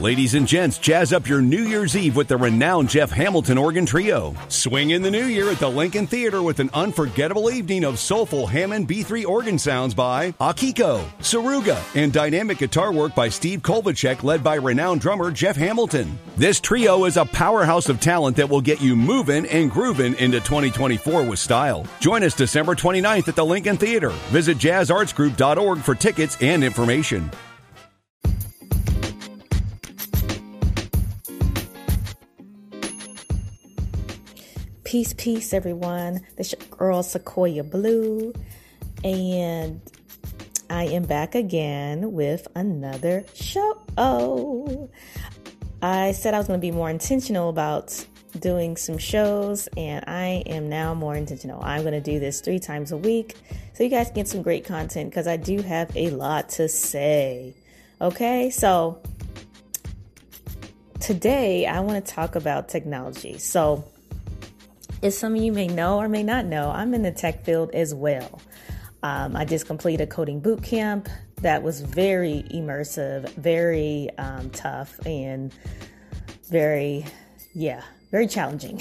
Ladies and gents, jazz up your New Year's Eve with the renowned Jeff Hamilton Organ Trio. Swing in the new year at the Lincoln Theater with an unforgettable evening of soulful Hammond B3 organ sounds by Akiko, Tsuruga, and dynamic guitar work by Steve Kovalcheck led by renowned drummer Jeff Hamilton. This trio is a powerhouse of talent that will get you moving and grooving into 2024 with style. Join us December 29th at the Lincoln Theater. Visit jazzartsgroup.org for tickets and information. Peace, peace, everyone. This your girl Sequoia Blue, and I am back again with another show. Oh, I said I was going to be more intentional about doing some shows, and I am now more intentional. I'm going to do this three times a week so you guys get some great content because I do have a lot to say. Okay, so today I want to talk about technology. So, as some of you may know or may not know, I'm in the tech field as well. Um, I just completed a coding boot camp that was very immersive, very um, tough, and very, yeah, very challenging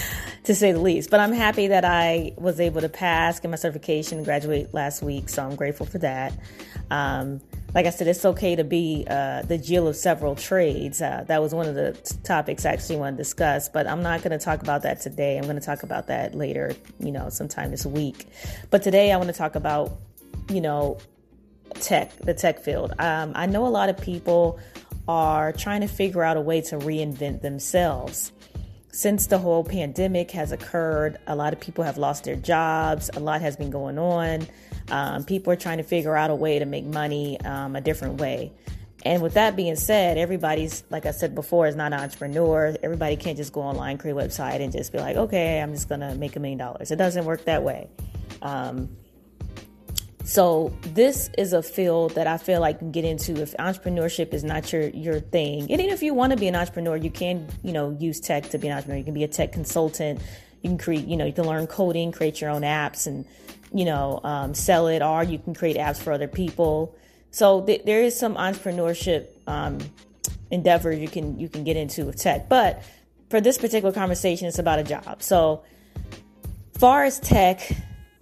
to say the least. But I'm happy that I was able to pass, get my certification, graduate last week. So I'm grateful for that. Um, like I said, it's okay to be uh, the Jill of several trades. Uh, that was one of the t- topics I actually want to discuss, but I'm not going to talk about that today. I'm going to talk about that later, you know, sometime this week. But today I want to talk about, you know, tech, the tech field. Um, I know a lot of people are trying to figure out a way to reinvent themselves. Since the whole pandemic has occurred, a lot of people have lost their jobs, a lot has been going on. Um, people are trying to figure out a way to make money um, a different way. And with that being said, everybody's, like I said before, is not an entrepreneur. Everybody can't just go online, create a website, and just be like, okay, I'm just going to make a million dollars. It doesn't work that way. Um, so this is a field that I feel like can get into if entrepreneurship is not your your thing. And even if you want to be an entrepreneur, you can, you know, use tech to be an entrepreneur. You can be a tech consultant. You can create, you know, you can learn coding, create your own apps and, you know, um, sell it, or you can create apps for other people. So th- there is some entrepreneurship um, endeavor you can you can get into with tech. But for this particular conversation, it's about a job. So far as tech,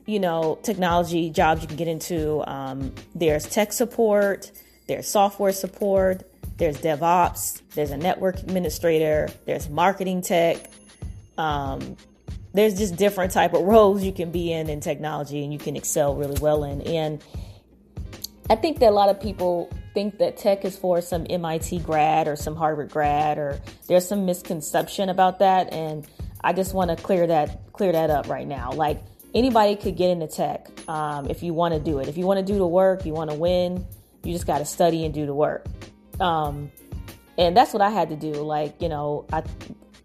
you know, technology jobs you can get into. Um, there's tech support, there's software support, there's DevOps, there's a network administrator, there's marketing tech. Um, there's just different type of roles you can be in in technology and you can excel really well in. And I think that a lot of people think that tech is for some MIT grad or some Harvard grad, or there's some misconception about that. And I just want to clear that clear that up right now. Like anybody could get into tech um, if you want to do it. If you want to do the work, you want to win, you just got to study and do the work. Um, and that's what I had to do. Like, you know, I,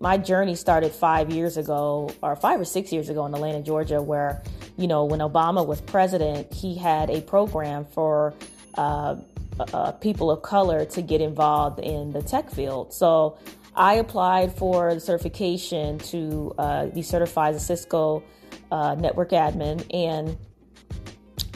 my journey started five years ago, or five or six years ago in Atlanta, Georgia, where, you know, when Obama was president, he had a program for uh, uh, people of color to get involved in the tech field. So I applied for the certification to uh, be certified as a Cisco uh, network admin, and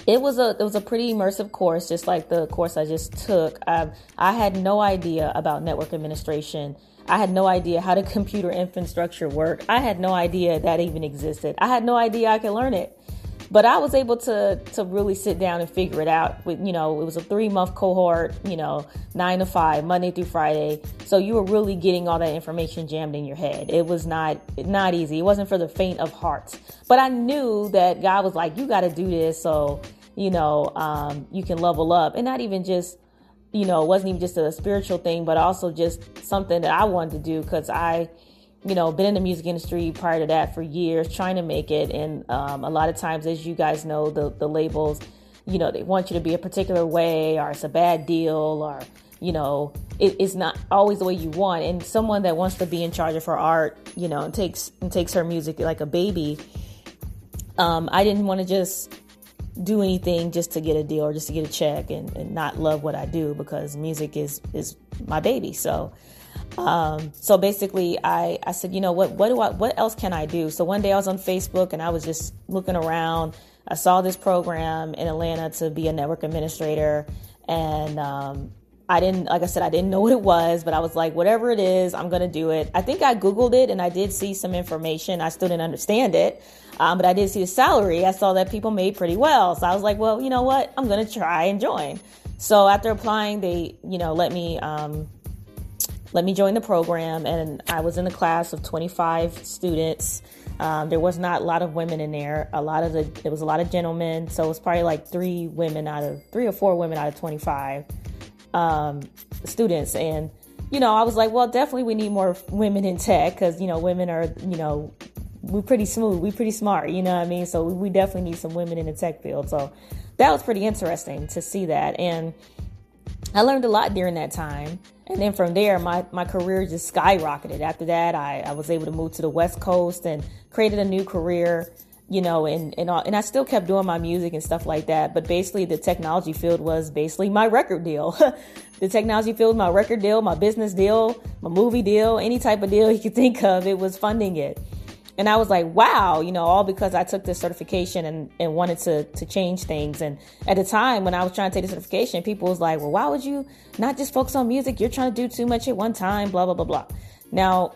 it was a it was a pretty immersive course, just like the course I just took. I, I had no idea about network administration. I had no idea how the computer infrastructure worked. I had no idea that even existed. I had no idea I could learn it. But I was able to to really sit down and figure it out. With you know, it was a three month cohort. You know, nine to five, Monday through Friday. So you were really getting all that information jammed in your head. It was not not easy. It wasn't for the faint of heart. But I knew that God was like, you got to do this, so you know um, you can level up, and not even just you know, it wasn't even just a spiritual thing, but also just something that I wanted to do because I you know, been in the music industry prior to that for years, trying to make it. And um, a lot of times, as you guys know, the, the labels, you know, they want you to be a particular way, or it's a bad deal, or, you know, it, it's not always the way you want. And someone that wants to be in charge of her art, you know, and takes, and takes her music like a baby, um, I didn't want to just do anything just to get a deal or just to get a check and, and not love what I do because music is, is my baby. So, um, so basically, I, I said, you know what, what do I, what else can I do? So one day I was on Facebook and I was just looking around. I saw this program in Atlanta to be a network administrator, and um, I didn't, like I said, I didn't know what it was, but I was like, whatever it is, I'm to do it. I think I Googled it and I did see some information. I still didn't understand it, um, but I did see the salary. I saw that people made pretty well. So I was like, well, you know what? I'm to try and join. So after applying, they, you know, let me, um, let me join the program. And I was in the class of 25 students. Um, there was not a lot of women in there. A lot of the, there was a lot of gentlemen. So it was probably like three women out of, three or four women out of 25 um, students. And, you know, I was like, well, definitely we need more women in tech because, you know, women are, you know, we're pretty smooth, we're pretty smart, you know what I mean? So we definitely need some women in the tech field. So that was pretty interesting to see that. And I learned a lot during that time. And then from there, my, my career just skyrocketed. After that, I, I was able to move to the West Coast and created a new career you know, and and all, and I still kept doing my music and stuff like that. But basically, the technology field was basically my record deal. the technology field, my record deal, my business deal, my movie deal, any type of deal you could think of, it was funding it. And I was like, wow, you know, all because I took this certification and, and wanted to, to change things. And at the time when I was trying to take the certification, people was like, well, why would you not just focus on music? You're trying to do too much at one time, blah, blah, blah, blah. Now,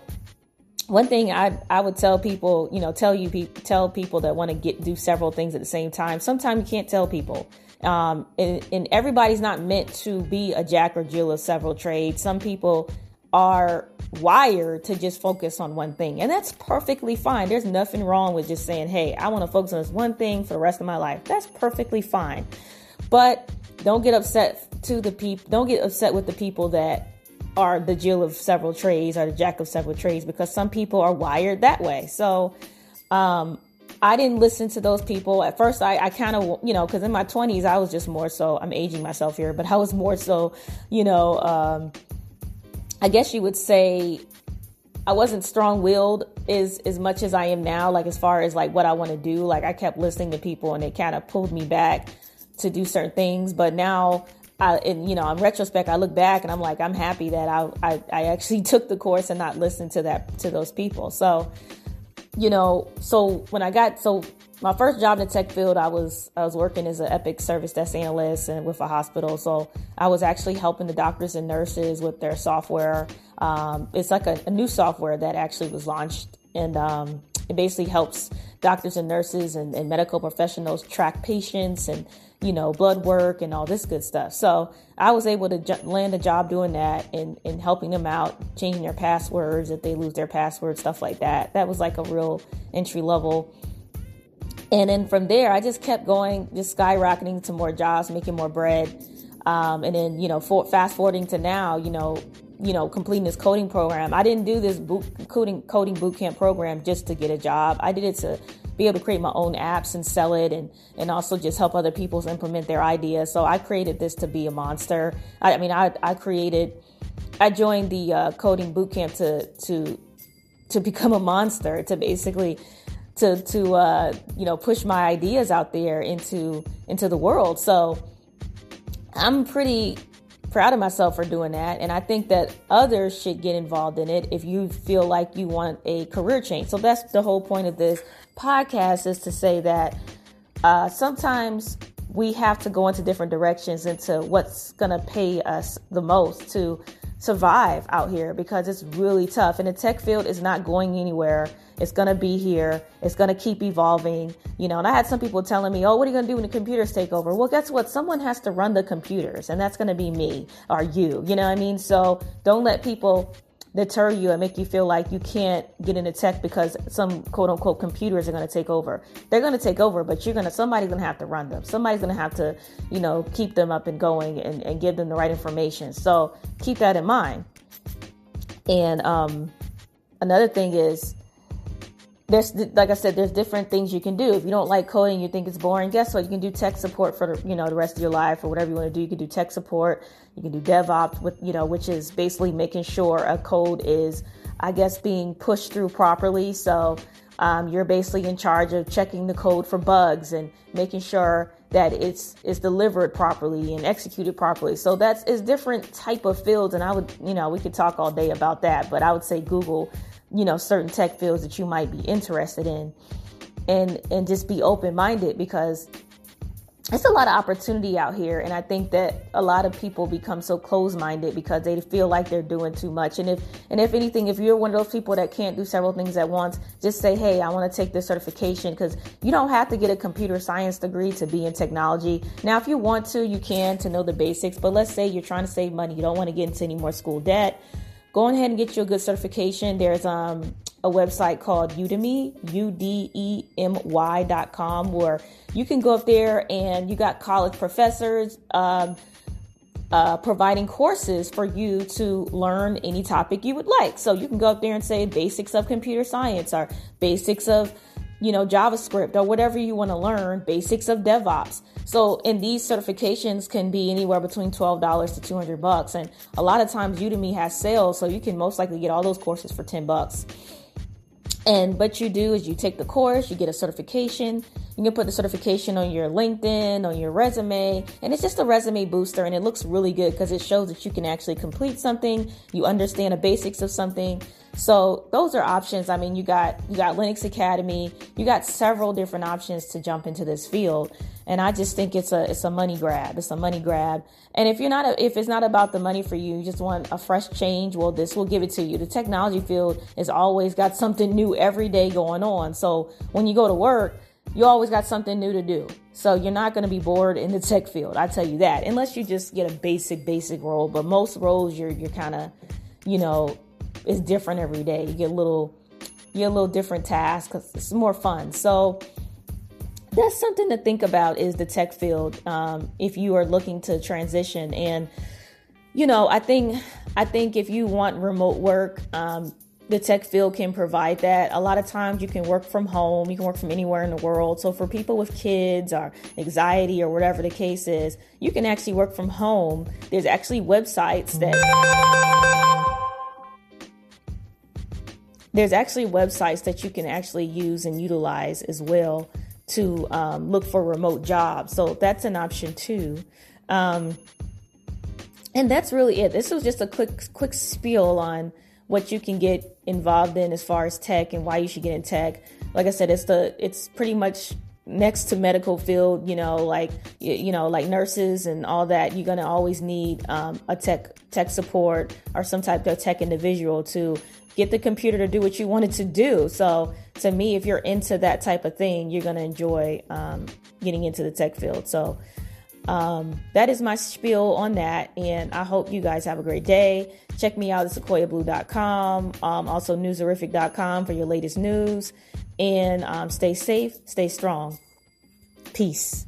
one thing I I would tell people, you know, tell you tell people that want to get do several things at the same time. Sometimes you can't tell people. Um, and, and everybody's not meant to be a jack or jill of several trades. Some people are wired to just focus on one thing, and that's perfectly fine. There's nothing wrong with just saying, "Hey, I want to focus on this one thing for the rest of my life." That's perfectly fine. But don't get upset to the people. Don't get upset with the people that are the Jill of several trades or the Jack of several trades because some people are wired that way. So, um, I didn't listen to those people at first. I, I kind of, you know, because in my 20s, I was just more so, I'm aging myself here, but I was more so, you know, um, I guess you would say I wasn't strong willed as, as much as I am now, like as far as like what I want to do. Like I kept listening to people and it kind of pulled me back to do certain things. But now I, and you know, in retrospect, I look back and I'm like, I'm happy that I, I, I actually took the course and not listened to that, to those people. So, you know, so when I got, so my first job in the tech field, I was, I was working as an Epic service desk analyst and with a hospital. So I was actually helping the doctors and nurses with their software. Um, it's like a, a, new software that actually was launched and, um, it basically helps doctors and nurses and, and medical professionals track patients and you know, blood work and all this good stuff. So I was able to land a job doing that and, and helping them out, changing their passwords if they lose their password, stuff like that. That was like a real entry level. And then from there, I just kept going, just skyrocketing to more jobs, making more bread. Um, and then, you know, for, fast forwarding to now, you know, you know, completing this coding program. I didn't do this boot, coding coding boot camp program just to get a job. I did it to be able to create my own apps and sell it and, and also just help other people implement their ideas. So I created this to be a monster. I, I mean, I, I created, I joined the uh, coding bootcamp to, to, to become a monster, to basically, to, to, uh, you know, push my ideas out there into, into the world. So I'm pretty proud of myself for doing that. And I think that others should get involved in it if you feel like you want a career change. So that's the whole point of this podcast is to say that uh, sometimes we have to go into different directions into what's going to pay us the most to survive out here because it's really tough. And the tech field is not going anywhere. It's going to be here. It's going to keep evolving. You know, and I had some people telling me, oh, what are you going to do when the computers take over? Well, guess what? Someone has to run the computers, and that's going to be me or you. You know what I mean? So don't let people deter you and make you feel like you can't get into tech because some quote unquote computers are going to take over. They're going to take over, but you're going to, somebody's going to have to run them. Somebody's going to have to, you know, keep them up and going and, and give them the right information. So keep that in mind. And um, another thing is, there's like I said, there's different things you can do. If you don't like coding, you think it's boring. Guess what? You can do tech support for you know the rest of your life or whatever you want to do. You can do tech support. You can do DevOps with you know which is basically making sure a code is, I guess, being pushed through properly. So um, you're basically in charge of checking the code for bugs and making sure that it's it's delivered properly and executed properly. So that's is different type of fields, and I would you know we could talk all day about that, but I would say Google you know certain tech fields that you might be interested in and and just be open minded because it's a lot of opportunity out here. And i think that a lot of people become so close-minded because they feel like they're doing too much. And if and if anything if you're one of those people that can't do several things at once just say hey i want to take this certification because you don't have to get a computer science degree to be in technology. Now if you want to you can to know the basics but let's say you're trying to save money. You don't want to get into any more school debt go ahead and get you a good certification there's um a website called Udemy, U D E M Y dot com, where you can go up there and you got college professors um, uh, providing courses for you to learn any topic you would like. So you can go up there and say basics of computer science or basics of you know JavaScript or whatever you want to learn, basics of DevOps. So, and these certifications can be anywhere between $12 to 200 bucks. And a lot of times Udemy has sales, so you can most likely get all those courses for 10 bucks. And what you do is you take the course, you get a certification. You can put the certification on your LinkedIn, on your resume, and it's just a resume booster and it looks really good because it shows that you can actually complete something, you understand the basics of something. So those are options. I mean, you got you got Linux Academy, you got several different options to jump into this field. And I just think it's a it's a money grab. It's a money grab. And if you're not a, if it's not about the money for you, you just want a fresh change, well this will give it to you. The technology field has always got something new every day going on. So when you go to work, you always got something new to do. So you're not going to be bored in the tech field. I tell you that. Unless you just get a basic basic role, but most roles you're you're kind of, you know, it's different every day. You get a little you get a little different tasks it's more fun. So that's something to think about is the tech field um, if you are looking to transition and you know i think i think if you want remote work um, the tech field can provide that. A lot of times you can work from home, you can work from anywhere in the world. So for people with kids or anxiety or whatever the case is, you can actually work from home. There's actually websites that there's actually websites that you can actually use and utilize as well to um, look for remote jobs. So that's an option too. Um, and that's really it. This was just a quick quick spiel on what you can get involved in as far as tech and why you should get in tech. Like I said, it's the it's pretty much next to medical field. You know, like you know, like nurses and all that. You're gonna always need um, a tech tech support or some type of tech individual to get the computer to do what you want it to do. So to me, if you're into that type of thing, you're gonna enjoy um, getting into the tech field. So um, that is my spiel on that, and I hope you guys have a great day. Check me out at sequoiablue.com, um, also newserific.com for your latest news, and um, stay safe, stay strong. Peace.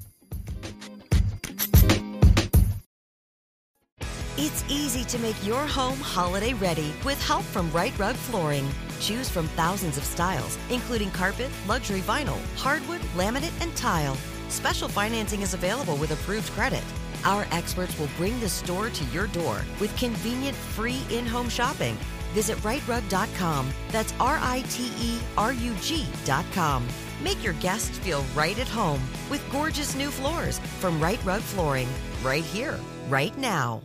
To make your home holiday ready with help from Rite Rug Flooring. Choose from thousands of styles, including carpet, luxury vinyl, hardwood, laminate, and tile. Special financing is available with approved credit. Our experts will bring the store to your door with convenient free in home shopping. Visit riterug.com. That's R I T E R U G.com. Make your guests feel right at home with gorgeous new floors from Rite Rug Flooring. Right here, right now.